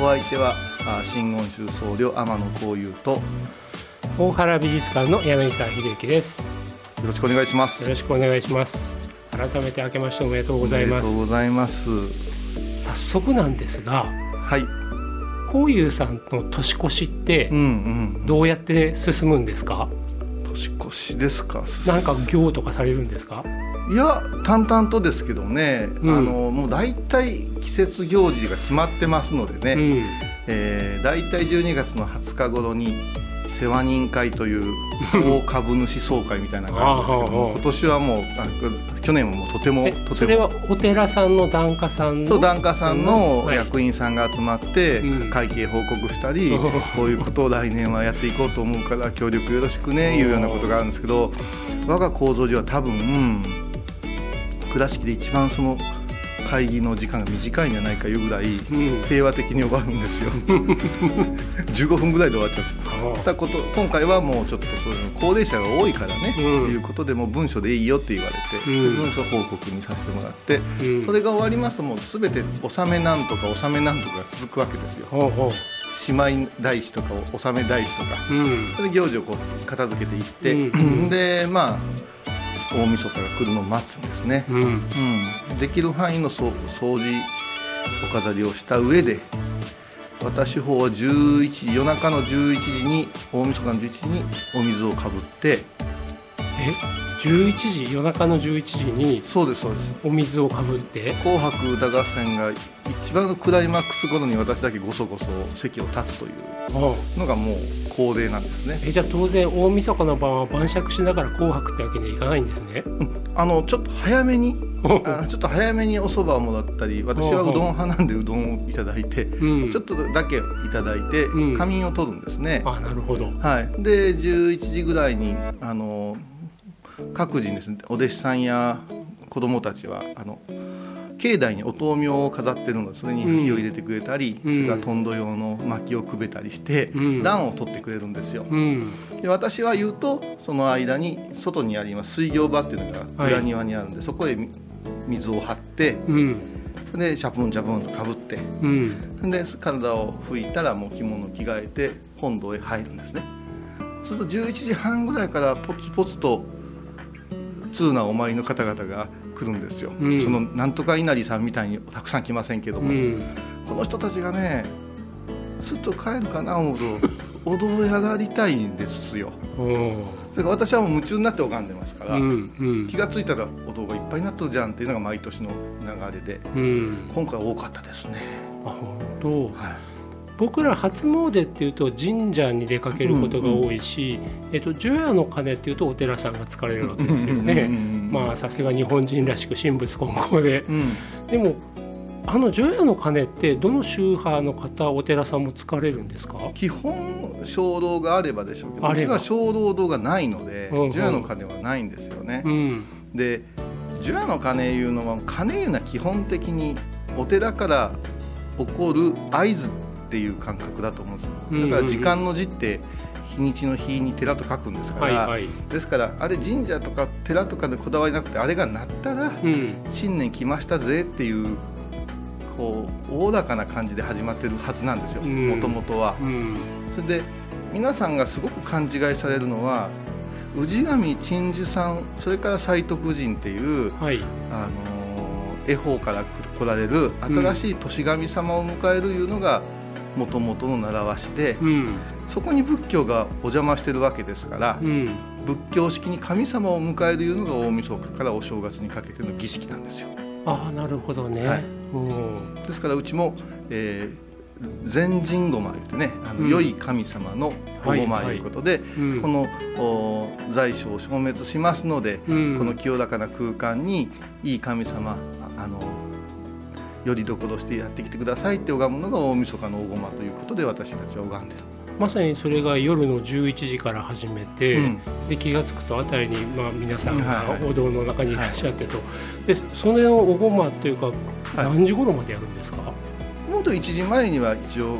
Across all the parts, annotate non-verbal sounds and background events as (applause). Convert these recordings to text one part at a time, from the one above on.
お相手はあ真言宗僧侶天野幸雄とよ大原美術館の柳沢秀幸です。ろしくお願いします。よろしくお願いします。改めて明けましておめでとうございまおめでとうごすざいます。早速なんですがはい。こういうさんの年越しってうんうん。どうやって進むんですか？年越しですか？なんか行とかされるんですか？いや淡々とですけどね、うん。あのもう大体季節行事が決まってますのでね、うん。えー、大体12月の20日頃に世話人会という大株主総会みたいなのがあるんですけども今年はもうあ去年はもうとてもえとても。それはお寺さんの檀家さんの？そう檀家さんのはい。役員さんが集まってうん。会計報告したり、うんこういうことを来年はやっていこうと思うから協力よろしくねいうようなことがあるんですけど我が構造上は多分倉敷で一番その会議の時間が短いんじゃないかいうぐらいうん。平和的に終わるんですよ。(laughs) 15分ぐらいで終わっちゃうんですたこと今回はもうちょっとそういうの高齢者が多いからね、うん。いうことでもう文書でいいよって言われて、うん。で文書報告にさせてもらって、うん。それが終わりますともう全て納めなんとか納めなんとかが続くわけですよ。ほうほ姉妹大師とか納め大師とか。ううん。それで行事をこう片付けていって、うん。でまあ大晦日が来るのを待つんですね、うん。うん、できる範囲のそう掃除お飾りをした上で私方は11時夜中の11時に大晦日の11時にお水をかぶってえ？11時夜中の11時にそうですそうです。お水をかぶって「紅白歌合戦」が一番のクライマックス頃に私だけごそごそ席を立つというあのがもう恒例なんですね。えじゃあ当然大晦日の晩は晩酌しながら紅白ってわけにはいかないんですね。あのちょっと早めにあちょっと早めにお蕎麦をもらったり私はうどん派なんでうどんをいただいてうん。ちょっとだけいただいてうん。仮眠を取るんですね、あなるほど。はい、で11時ぐらいにあの各自にですねお弟子さんや子供たちはあの境内にお灯明を飾ってるのでそれに火を入れてくれたり、うんそれからトンド用の薪をくべたりして、うん。暖を取ってくれるんですよ。うん。で私は言うとその間に外にあります水行場っていうのがはい。裏庭にあるんで、そこへ水を張ってうん。でシャプンシャプンとかぶってうん。で体を拭いたらもう着物を着替えて本堂へ入るんですね。すると11時半ぐらいからポツポツと通なお参りの方々が来るんですよ、うん。そのなんとか稲荷さんみたいにたくさん来ませんけども、うん。この人たちがねすっと帰るかな思うとお堂へ上がりたいんですよ。おそれから私はもう夢中になって拝んでますから、うんうん。気が付いたらお堂がいっぱいになっとるじゃんっていうのが毎年の流れでうん今回多かったですねあ本当はい僕ら初詣っていうと神社に出かけることが多いし、えっと、除夜の鐘っていうとお寺さんが疲れるわけですようんうんねさすが日本人らしく神仏混合で。うん。でもあの除夜の鐘ってどの宗派の方お寺さんも疲れるんですか？基本鐘楼があればでしょうけどあれば。うちは鐘楼堂がないのでうんうん。除夜の鐘はないんですよね。う、ん。で除夜の鐘いうのは鐘いうのは基本的にお寺から起こる合図っていう感覚だと思うんですうんうんうん。よだから時間の字って日にちの日に寺と書くんですから、はいはい。ですからあれ神社とか寺とかでこだわりなくてあれが鳴ったらうん。新年来ましたぜっていうこうおおらかな感じで始まってるはずなんですようん。もともとは。うん。それで皆さんがすごく勘違いされるのは氏神鎮守さんそれから斎徳神っていう、はい。あのー恵方から来られる新しい年神様を迎えるいうのがもともとの習わしで、うん。そこに仏教がお邪魔してるわけですから、うん。仏教式に神様を迎えるいうのが大晦日からお正月にかけての儀式なんですよ。ああなるほどね、はい。うん。ですからうちも、えー、善人ごま言ってねあの、うん。良い神様のおごまはいはいいうことで、うん。このお在所を消滅しますので、うん。この清らかな空間にいい神様ああのよりどころしてやってきてくださいって拝むのが大晦日のおごまということで私たちは拝んでる、まさにそれが夜の11時から始めて、うん。で気が付くとあたりに、まあ、皆さんがはいはい。お堂の中にいらっしゃってと、でそれのおごまというか、はい。何時頃までやるんですか、もうと1時前には一応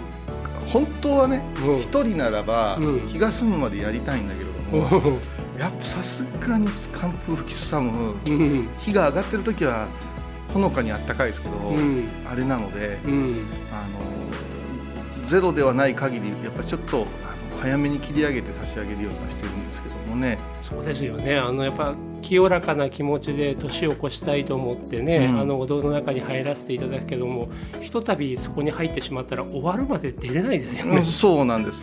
本当はねうん。一人ならばうん。気が済むまでやりたいんだけれども、うやっぱさすがに寒風吹きすさむ。ん。日が上がってる時はほのかにあったかいですけど、うん。あれなのでうん。あのゼロではない限りやっぱりちょっと早めに切り上げて差し上げるようにはしてるんですけどもね。そうですよね。あのやっぱ清らかな気持ちで年を越したいと思ってね、うん。あのお堂の中に入らせていただくけどもひとたびそこに入ってしまったら終わるまで出れないですよね。うんそうなんです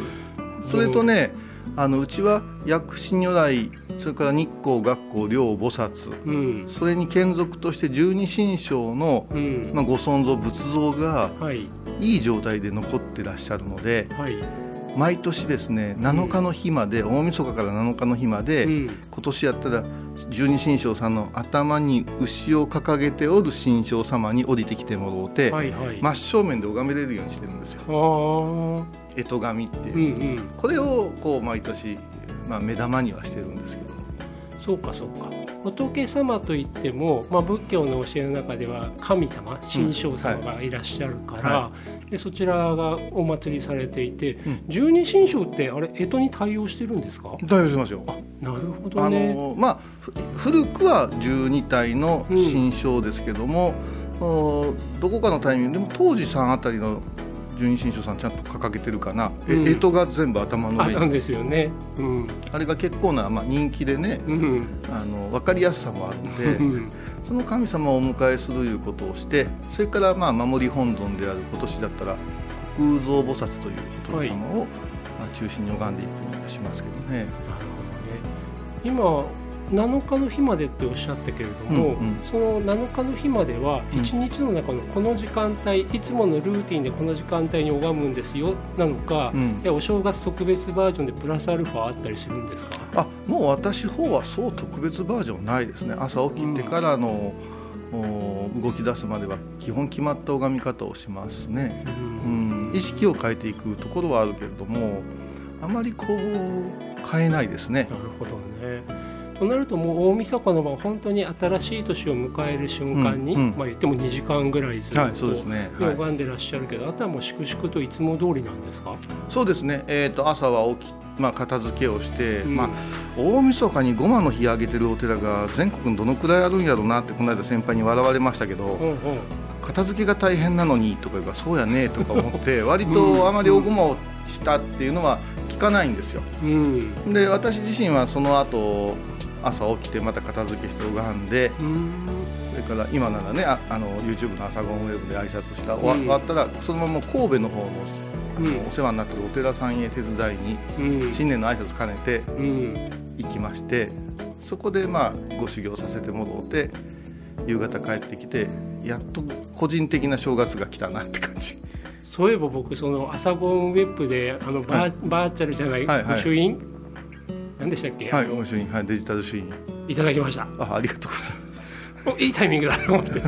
それとねあのうちは薬師如来それから日光学校両菩薩。うん。それに眷属として十二神将の、うん。まあ、ご尊像仏像がはい。いい状態で残ってらっしゃるのではい、毎年ですね7日の日まで、大晦日から7日の日まで、うん。今年やったら十二神将さんの頭に牛を掲げておる神将様に降りてきてもろうて、はいはい、真正面で拝めれるようにしてるんですよ干支神っていう、うんうん。これをこう毎年、まあ、目玉にはしてるんですけど。そうかそうか。仏様といっても、まあ、仏教の教えの中では神様神将様がいらっしゃるから、はでそちらがお祭りされていて、ん。十二神将ってあれ干支に対応してるんですか？大丈夫しますよ。あなるほどあねのまあふ古くは12体の神将ですけども、おどこかのタイミングでも当時さんあたりの十二神将さんちゃんと掲げてるかな、えうん。干支が全部頭の上に。あなんですよね。うん。あれが結構な、まあ、人気でねうん。あの分かりやすさもあってうん。その神様をお迎えするいうことをしてそれからまあ守り本尊である今年だったら空蔵菩薩という仏様を、まあ、中心に拝んでいくようにしますけどね。なるほどね。今7日の日までっておっしゃったけれども、うんうん。その7日の日まではうん。1日の中のこの時間帯、いつものルーティンでこの時間帯に拝むんですよなのか、うん。いやお正月特別バージョンでプラスアルファあったりするんですか？あもう私方はそう特別バージョンないですね。朝起きてからの、お動き出すまでは基本決まった拝み方をしますね、うん、意識を変えていくところはあるけれどもあまりこう変えないですね。なるほどね。となるともう大晦日の晩本当に新しい年を迎える瞬間に、うんうん。まあ言っても2時間ぐらいずっと、ね。はい。拝んでらっしゃるけど、あとはもう粛々といつも通りなんですか、そうですね、えー、と朝は起き、まあ、片付けをして、うん。まあ、大晦日にごまの日あげてるお寺が全国にどのくらいあるんやろうなってこの間先輩に笑われましたけど、うんうん。片付けが大変なのにとか言うからそうやねとか思って (laughs) 割とあまりおごまをしたっていうのは聞かないんですよ。うん。で私自身はその後朝起きてまた片付けして拝んでうん。それから今ならねああの YouTube の朝ごはんウェブで挨拶した終わうん。終わったらそのまま神戸の方のお世話になってるお寺さんへ手伝いにうん。新年の挨拶兼ねてうん。行きましてそこでまあご修行させてもらって夕方帰ってきてやっと個人的な正月が来たなって感じ。そういえば僕その朝ごんウェブであのバー,、はいバーチャルじゃない、はいはい。御朱印何でしたっけ、はいあの御朱印はいデジタル朱印いただきました。あありがとうございおいいタイミングだと思って。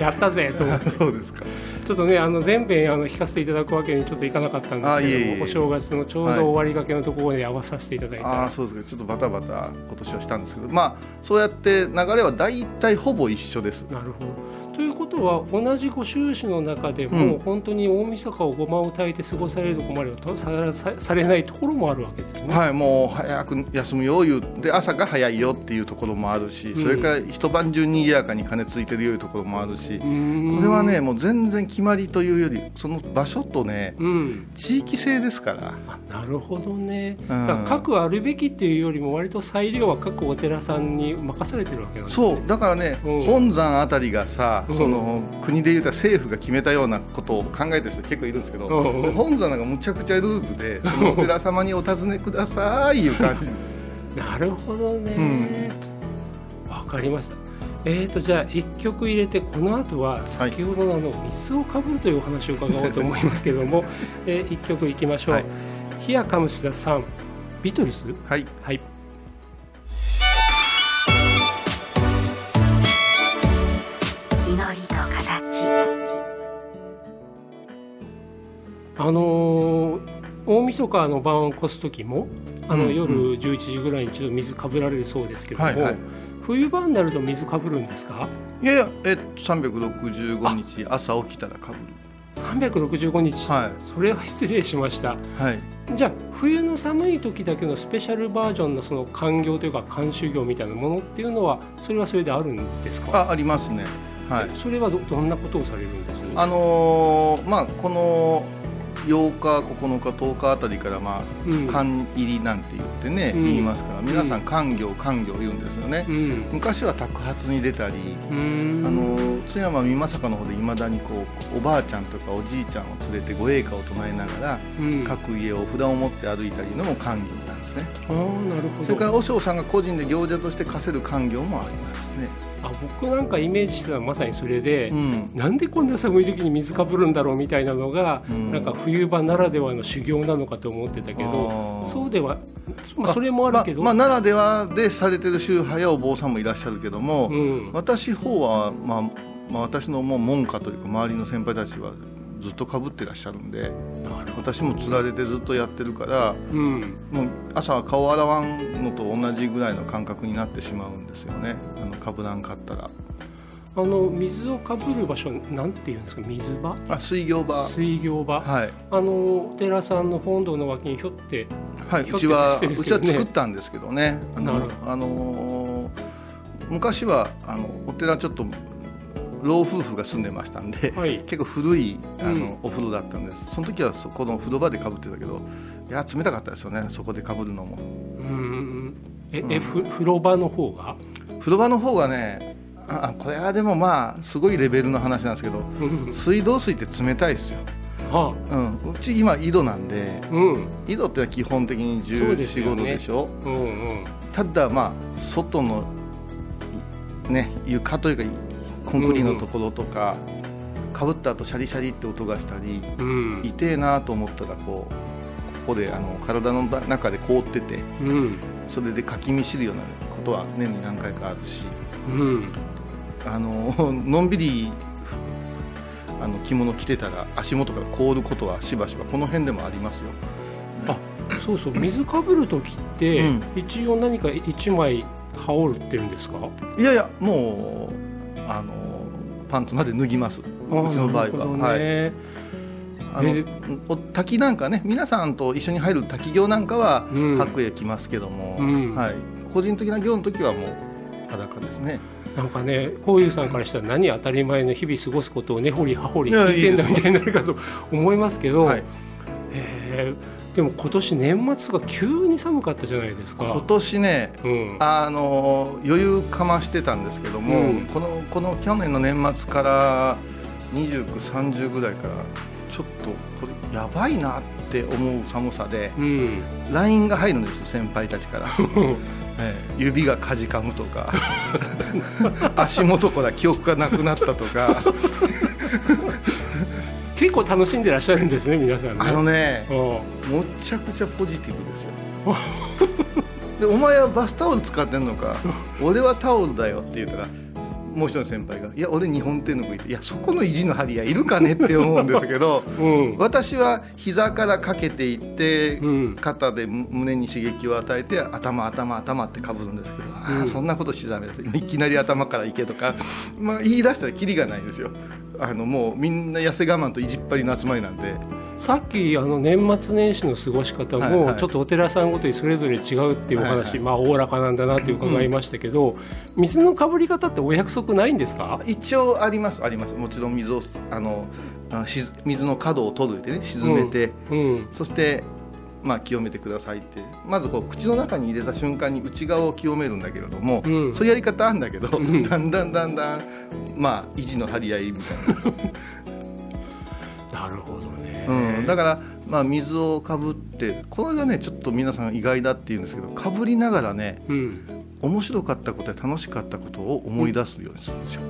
やったぜと思ってますそうですか。ちょっとねあの全編あの聞かせていただくわけにちょっといかなかったんですけどもあいえいえ。お正月のちょうど終わりがけのところで合わさせていただいたら、ああそうですか。ちょっとバタバタ今年はしたんですけど。まあそうやって流れは大体ほぼ一緒です。なるほどということは同じご収支の中でも、うん。本当に大晦日をごまを炊いて過ごされるとこまではとされないところもあるわけですね。はいもう早く休むよ言うで朝が早いよっていうところもあるし、それから一晩中にぎやかに鐘ついてるよいうところもあるし、うーん。これはねもう全然決まりというよりその場所とねうん、地域性ですから。あなるほどね、うん。だから各あるべきっていうよりも割と裁量は各お寺さんに任されてるわけなんですね。そうだからね、うん。本山あたりがさか、その国でいうと政府が決めたようなことを考えてる人結構いるんですけど、本山がむちゃくちゃルーズでそのお寺様にお尋ねくださいいう感じ。(laughs) なるほどね。わ、かりました。えーとじゃあ1曲入れてこの後は先ほどのあの水をかぶるというお話を伺おうと思いますけれども、えー、1曲いきましょう「ヒアカムスダさんビトルズ」はい、はいあのー大晦日の晩を越す時もあの、うん夜11時ぐらいにちょっと水かぶられるそうですけども、はいはい。冬場になると水かぶるんですか？いやいや、えっと、365日朝起きたらかぶる365日、はい。それは失礼しました。はい。じゃあ冬の寒い時だけのスペシャルバージョンのその寒行というか寒修行みたいなものっていうのはそれはそれであるんですか？あありますね。はい。それはどどんなことをされるんです？あのーまあこの8日9日10日あたりからまあうん。寒入りなんて言ってね、うん。言いますから皆さうん寒行寒行言うんですよね、うん。昔は托発に出たり、あの津山美政の方でいまだにこうおばあちゃんとかおじいちゃんを連れてご栄華を唱えながら、うん、各家を札を持って歩いたりのも寒行なんですね。それから和尚さんが個人で行者として課せる寒行もありますね、あ僕なんかイメージしてたのはまさにそれで、うん、なんでこんな寒い時に水かぶるんだろうみたいなのが、うん。なんか冬場ならではの修行なのかと思ってたけどそうでは、まあ、それもあるけど、まあまあならではでされてる宗派やお坊さんもいらっしゃるけども、うん、私方は、まあまあ、私のもう門下というか周りの先輩たちはずっとかぶってらっしゃるんで私もつられてずっとやってるからど、うん、もう朝は顔洗わんのと同じぐらいの感覚になってしまうんですよね。あのかぶらんかったら。あの水をかぶる場所なんていうんですか？水場？あ水行場。水行場、はい、あのお寺さんの本堂の脇にひょってはい、うちはうちは作ったんですけどね。あの、あのー昔はあのお寺ちょっと老夫婦が住んでましたんで、はい。結構古いあの、うん。お風呂だったんです。その時はそこの風呂場でかぶってたけどいや冷たかったですよね。そこでかぶるのも。うんえ、うん。えふ風呂場の方が？風呂場の方がねあこれはでもまあすごいレベルの話なんですけどうん水道水って冷たいですよ、はうん、うち今井戸なんであうん。井戸って基本的にそうですよ1415ね度でしょ？うんうん。ただまあ外のね床というかコンクリのところとか、かぶった後シャリシャリって音がしたりうん。痛えなと思ったらこうここであの体の中で凍っててうん。それでかきみしるようなことは年に何回かあるしうん。あののんびりあの着物着てたら足元から凍ることはしばしばこの辺でもありますよ。あそうそう。水かぶる時って、うん。一応何か一枚羽織るってるんですか？いやいやもうあのパンツまで脱ぎます。うちの場合は、はい。あの滝なんかね皆さんと一緒に入る滝行なんかはうん。白衣着ますけども、うん。はい、個人的な行の時はもう裸ですね。なんかねこういうさんからしたら何当たり前の日々過ごすことを根掘り葉掘り聞いてんだみたいになるかと思いますけど、はい。えーでも今年年末が急に寒かったじゃないですか。今年ねうん、あの余裕かましてたんですけども、うん。このこの去年の年末から2930ぐらいからちょっとこれやばいなって思う寒さでうん、LINE が入るんですよ先輩たちから、(laughs) ええ指がかじかむとか。(laughs) 足元から記憶がなくなったとか結構楽しんでらっしゃるんですね皆さんね。あのねう。んむちゃくちゃポジティブですよ。でお前はバスタオル使ってんのか？俺はタオルだよって言ったらもう一人の先輩が「いや俺日本手ぬぐい」って「いやそこの意地の張り合いいるかね?」って思うんですけど (laughs) うん。私は膝からかけていって、うん。肩で胸に刺激を与えて頭頭頭ってかぶるんですけど、あうん。あそんなことしだといきなり頭からいけとか、まあ、言い出したらキリがないんですよ。あのもうみんな痩せ我慢と意地っ張りの集まりなんでさっきあの年末年始の過ごし方もちょっとお寺さんごとにそれぞれ違うっていうお話、まあおおらかなんだなって伺いましたけど、水のかぶり方ってお約束ないんですか？一応ありますあります。もちろん水をあの水の角を取るでね沈めて、うん、そしてまあ、清めてくださいって。まずこう口の中に入れた瞬間に内側を清めるんだけれども、うん。そういうやり方あるんだけど、ん。だんだんだんだんまあ維持の張り合いみたいな。(laughs) なるほどね、うん、だから、まあ、水をかぶってこれがねちょっと皆さん意外だっていうんですけどかぶりながらねうん。面白かったことや楽しかったことを思い出すようにするんですよ。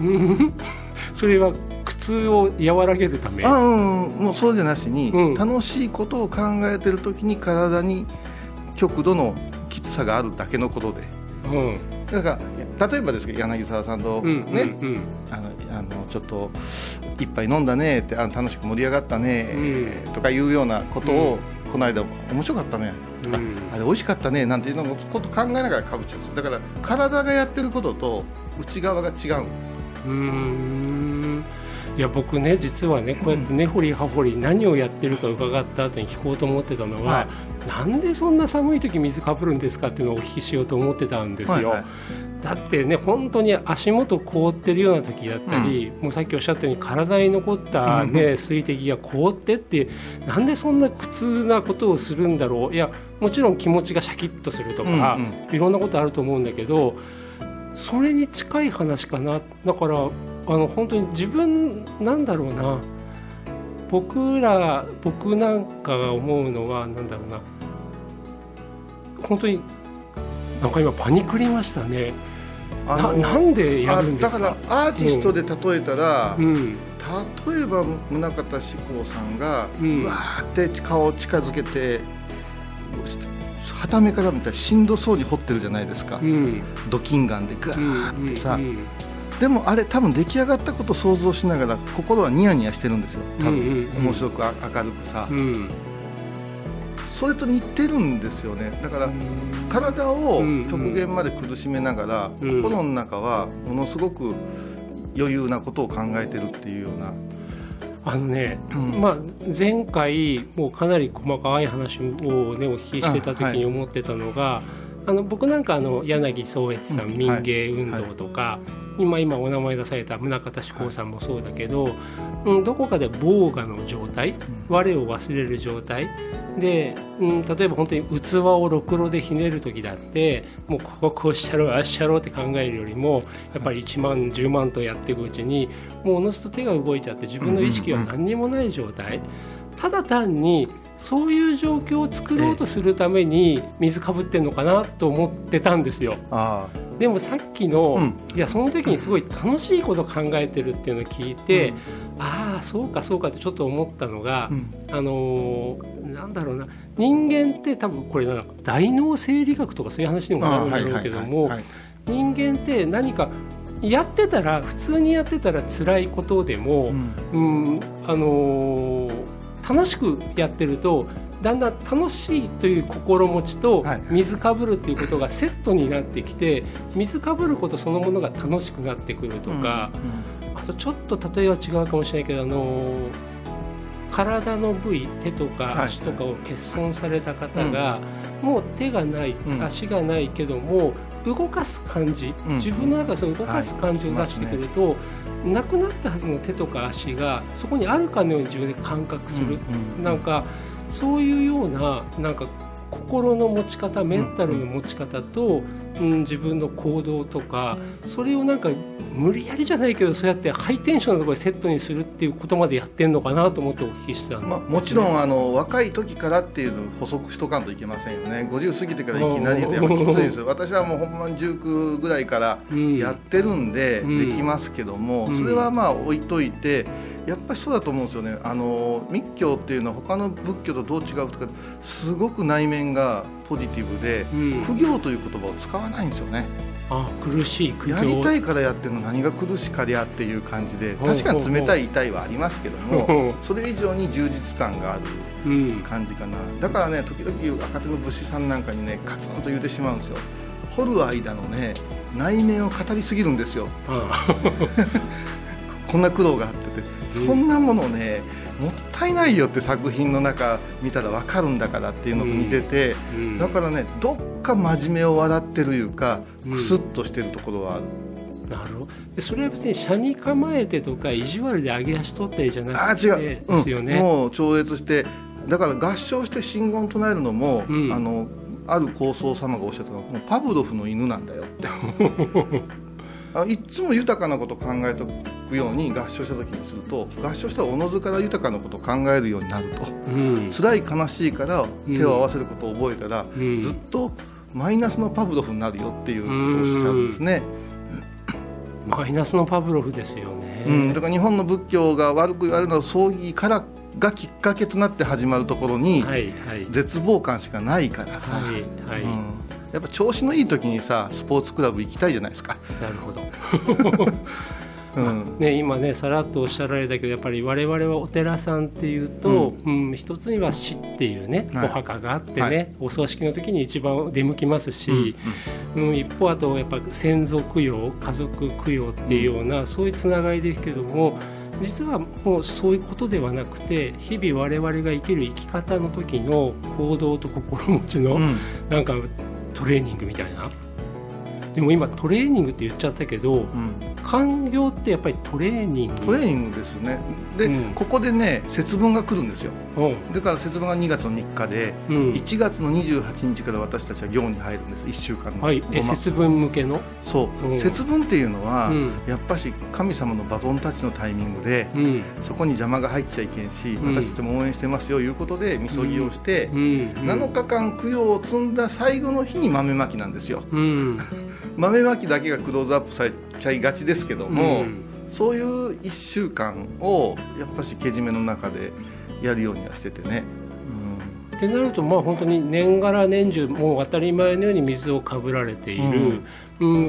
うん。(laughs) それは苦痛を和らげるため。あうんもうそうじゃなしに、うん。楽しいことを考えてる時に体に極度のきつさがあるだけのことで。うん。だから例えばですけど柳沢さんとうんね、うん。あのあのちょっと一杯飲んだねってあの楽しく盛り上がったね、うん。とかいうようなことを、この間面白かったね。とか、うん。あれ美味しかったねなんていうのもこと考えながらかぶっちゃう。だから体がやってることと内側が違う。うーん。いや僕ね実はねこうやって根掘り葉掘り何をやってるか伺った後に聞こうと思ってたのは、はい。なんでそんな寒い時水かぶるんですかっていうのをお聞きしようと思ってたんですよ、はいはいだってね本当に足元凍ってるような時だったり、もうさっきおっしゃったように体に残った、ね水滴が凍ってってなんでそんな苦痛なことをするんだろう。いやもちろん気持ちがシャキッとするとか、うん。いろんなことあると思うんだけどそれに近い話かな。だからあの本当に自分なんだろうな。僕ら僕なんかが思うのはなんだろうな。本当になんか今パニクりましたねあのななんでやるんですか？あだからアーティストで例えたら、うん。例えば宗像志功さんが、ううんわーって顔を近づけてはためから見たらしんどそうに彫ってるじゃないですか、うん。ドキンガンでガーってさ、うんでもあれ多分出来上がったことを想像しながら心はニヤニヤしてるんですよ。多分、うんうんうん。面白くあ明るくさ、うんそれと似てるんですよね。だから、体を極限まで苦しめながら、うん。心の中はものすごく余裕なことを考えてるっていうような、あのね、うん。まあ、前回もうかなり細かい話を、ね、お聞きしてた時に思ってたのが、あの僕なんかあの柳宗悦さん民芸運動とか、今今お名前出された宗像志功さんもそうだけど、うん、どこかで防我の状態、我を忘れる状態で、うん、例えば本当に器をろくろでひねる時だってもうこここうしちゃろうああしちゃろうって考えるよりもやっぱり1万10万とやっていくうちにもうおのずと手が動いちゃって自分の意識は何にもない状態、ただ単にそういう状況を作ろうとするために水かぶってんのかなと思ってたんですよ。あでもさっきの、うん。いやその時にすごい楽しいこと考えてるっていうのを聞いて、ああそうかそうかってちょっと思ったのが、うん。あのーなんだろうな人間って多分これなんか大脳生理学とかそういう話にもなるんだろうけどもはい。人間って何かやってたら普通にやってたら辛いことでも、うん。うんあのー楽しくやってるとだんだん楽しいという心持ちとはい水かぶるっていうことがセットになってきて水かぶることそのものが楽しくなってくるとか、あとちょっと例えは違うかもしれないけど、あのー体の部位手とかはい足とかを欠損された方が、もう手がない、うん。足がないけども動かす感じ、うん。自分の中でその動かす感じを出してくると、なくなったはずの手とか足がそこにあるかのように自分で感覚する、うんうんなんかそういうようななんか心の持ち方メンタルの持ち方と、うん、自分の行動とかそれをなんか無理やりじゃないけどそうやってハイテンションなところでセットにするっていうことまでやってんのかなと思ってお聞きしたんです。まあ、もちろんあの若い時からっていうのを補足しとかんといけませんよね。50過ぎてからいきなりやっぱきついですよ。私はもうほんまに19ぐらいからうんやってるんでうん。できますけども、うん。それはまあ置いといてやっぱりそうだと思うんですよね。あの密教っていうのは他の仏教とどう違うとかすごく内面がポジティブでうん。苦行という言葉を使わないんですよね。あ苦しい苦行。やりたいからやってるの何が苦しかりゃっていう感じで確かに冷たい痛いはありますけどもそれ以上に充実感があるうん。感じかな。だからね時々若手の武士さんなんかにねカツンと言うてしまうんですよ。掘る間のね内面を語りすぎるんですよ。あ (laughs) こんな苦労があっててそんなものねもったいないよって作品の中見たら分かるんだからっていうのと似てて、うん。だからねどっか真面目を笑ってるいうかうん。クスッとしてるところはある、なるほど。でそれは別に車に構えてとか意地悪で上げ足取ったりじゃなああくて違う、ですよね、うん、もう超越してだから合唱して真言唱えるのも、うん。あのある高僧様がおっしゃったのはパブロフの犬なんだよって。(laughs) あいっつも豊かなことを考えておくように合唱した時にすると合唱したらおのずから豊かなことを考えるようになると。うん。辛い悲しいから手を合わせることを覚えたら、うん。ずっとマイナスのパブロフになるよっていうことをおっしゃるんですね、マイナスのパブロフですよね、うん、だから日本の仏教が悪く言われるのは葬儀からがきっかけとなって始まるところにはいはい。絶望感しかないからさ、はいはい、うん、やっぱ調子のいい時にさスポーツクラブ行きたいじゃないですか、なるほど (laughs) うん。ね、今ねさらっとおっしゃられたけどやっぱり我々はお寺さんっていうと、うん。一つには死っていうね、はい。お墓があってね、はい。お葬式の時に一番出向きますし、うん。一方あとやっぱ先祖供養家族供養っていうような、そういうつながりですけども実はもうそういうことではなくて日々我々が生きる生き方の時の行動と心持ちの、うん。なんかトレーニングみたいな。でも今トレーニングって言っちゃったけど、うん官業ってやっぱりトレーニング？トレーニングですよね。で、うん。ここでね節分が来るんですよ。う。んだから節分が2月の3日で、うん。1月の28日から私たちは行に入るんです。1週間の、はい、節分向けの、そう、うん。節分っていうのは、うん。やっぱし神様のバトンタッチのタイミングで、うん。そこに邪魔が入っちゃいけんし、うん。私たちも応援してますよいうことでみそぎをして、うん、7日間供養を積んだ最後の日に豆まきなんですよ。うん、(laughs) 豆まきだけがクローズアップされちゃいがちですけども、うん。そういう1週間をやっぱしけじめの中でやるようにはしててね、ってなるとまあ本当に年がら年中もう当たり前のように水をかぶられている、うん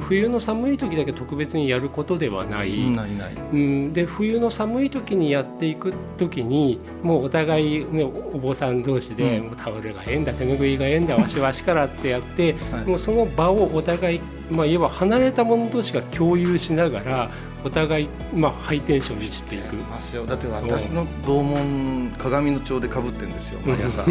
冬の寒い時だけ特別にやることではない、うん、ないない。うん、で冬の寒い時にやっていく時にもうお互い、ね、お坊さん同士で、うん。タオルがええんだ手ぬぐいがええんだ (laughs) わしわしからってやって、はい。もうその場をお互い、まあ、いわば離れた者同士が共有しながらお互い、まあ、ハイテンションにしていく。ますよ。だって私の同門鏡の帳でかぶってるんですよ毎朝。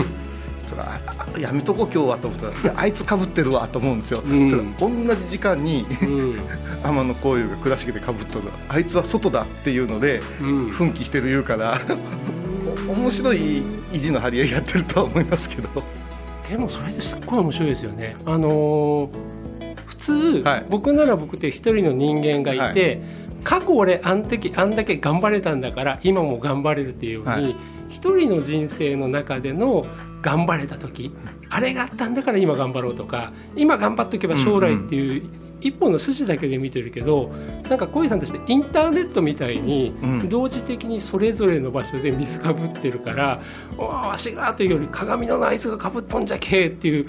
そしたらあやめとこう今日はと思ったらいやあいつかぶってるわと思うんですよ、うん。同じ時間にうん。天野幸雄が倉敷でかぶっとる。あいつは外だっていうのでうん。奮起してる言うからお (laughs) 面白い意地の張り合いやってるとは思いますけど。でもそれってすっごい面白いですよね。あのー普通、はい。僕なら僕って一人の人間がいて、過去俺あん時あんだけ頑張れたんだから今も頑張れるっていうように、はい。一人の人生の中での頑張れた時あれがあったんだから今頑張ろうとか今頑張っておけば将来っていう、一本の筋だけで見てるけどなんか小井さんとしてインターネットみたいにうん。同時的にそれぞれの場所で水かぶってるから「おーわしが」というより鏡のあいつがかぶっとんじゃけっていう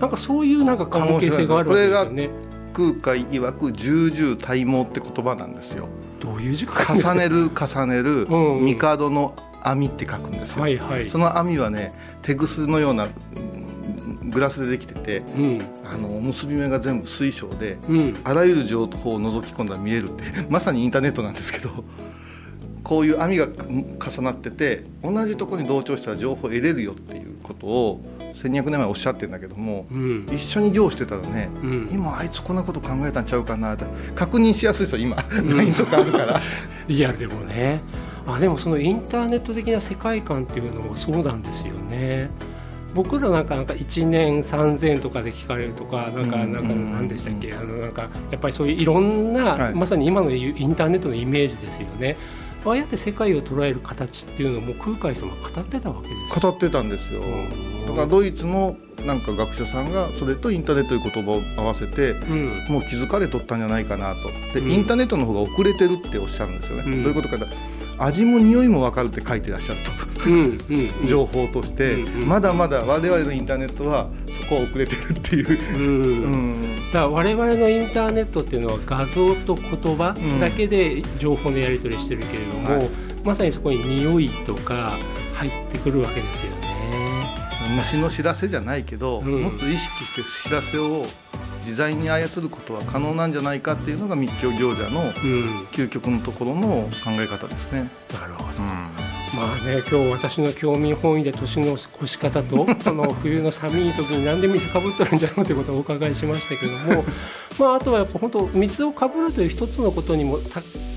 なんかそういうなんか関係性があるわけですよね。空海曰く重々体毛って言葉なんですよ。どういう時間重ねる重ねるうんうん。帝の網って書くんですよ、はいはい。その網はね手ぐすのようなうんグラスでできててうん。あの結び目が全部水晶でうん。あらゆる情報を覗き込んだら見えるって (laughs) まさにインターネットなんですけどこういう網がうん重なってて同じところに同調したら情報を得れるよっていうことを1200年前おっしゃってるんだけどもうん。一緒に漁してたらねうん。今あいつこんなこと考えたんちゃうかなって確認しやすいですよ今。LINE とかあるから。リアルでもねあでもそのインターネット的な世界観っていうのもそうなんですよね。僕らなんかなんか1年3000とかで聞かれるとかなんかうんなんか何でしたっけ？あのなんかやっぱりそういういろんな、はい。まさに今のインターネットのイメージですよね。ああやって世界を捉える形っていうのも空海様語ってたわけです語ってたんですよ。うん。だからドイツのなんか学者さんがそれとインターネットという言葉を合わせてうん。もう気づかれとったんじゃないかなと。で、うん。インターネットの方が遅れてるっておっしゃるんですよね、うん。どういうことか味も匂いも分かるって書いてらっしゃると。うんうん。うん情報として、うんうん。まだまだ我々のインターネットはそこは遅れてるっていう、うん。うん。だから我々のインターネットっていうのは画像と言葉だけで情報のやり取りしてるけれども、はい。まさにそこに匂いとか入ってくるわけですよね。虫の知らせじゃないけど、うん。もっと意識して知らせを自在に操ることは可能なんじゃないかっていうのが密教行者のうん、究極のところの考え方ですね。なるほど。まあね、今日私の興味本位で年の越し方と (laughs) その冬の寒い時になんで水かぶってるんじゃろうということをお伺いしましたけども、まあ、あとはやっぱ本当水をかぶるという一つのことにも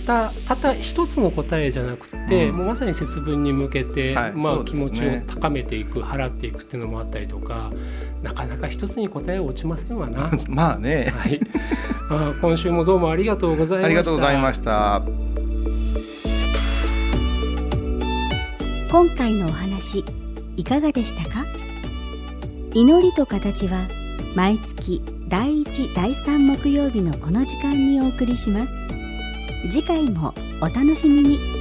たたたった一つの答えじゃなくて、うん、もうまさに節分に向けて、はい、まあ、ね、気持ちを高めていく払っていくっていうのもあったりとかなかなか一つに答えは落ちませんわな。(laughs) まあね、はい、あ今週もどうもありがとうございました。ありがとうございました。今回のお話いかがでしたか？祈りと形は毎月第1第3木曜日のこの時間にお送りします次回もお楽しみに。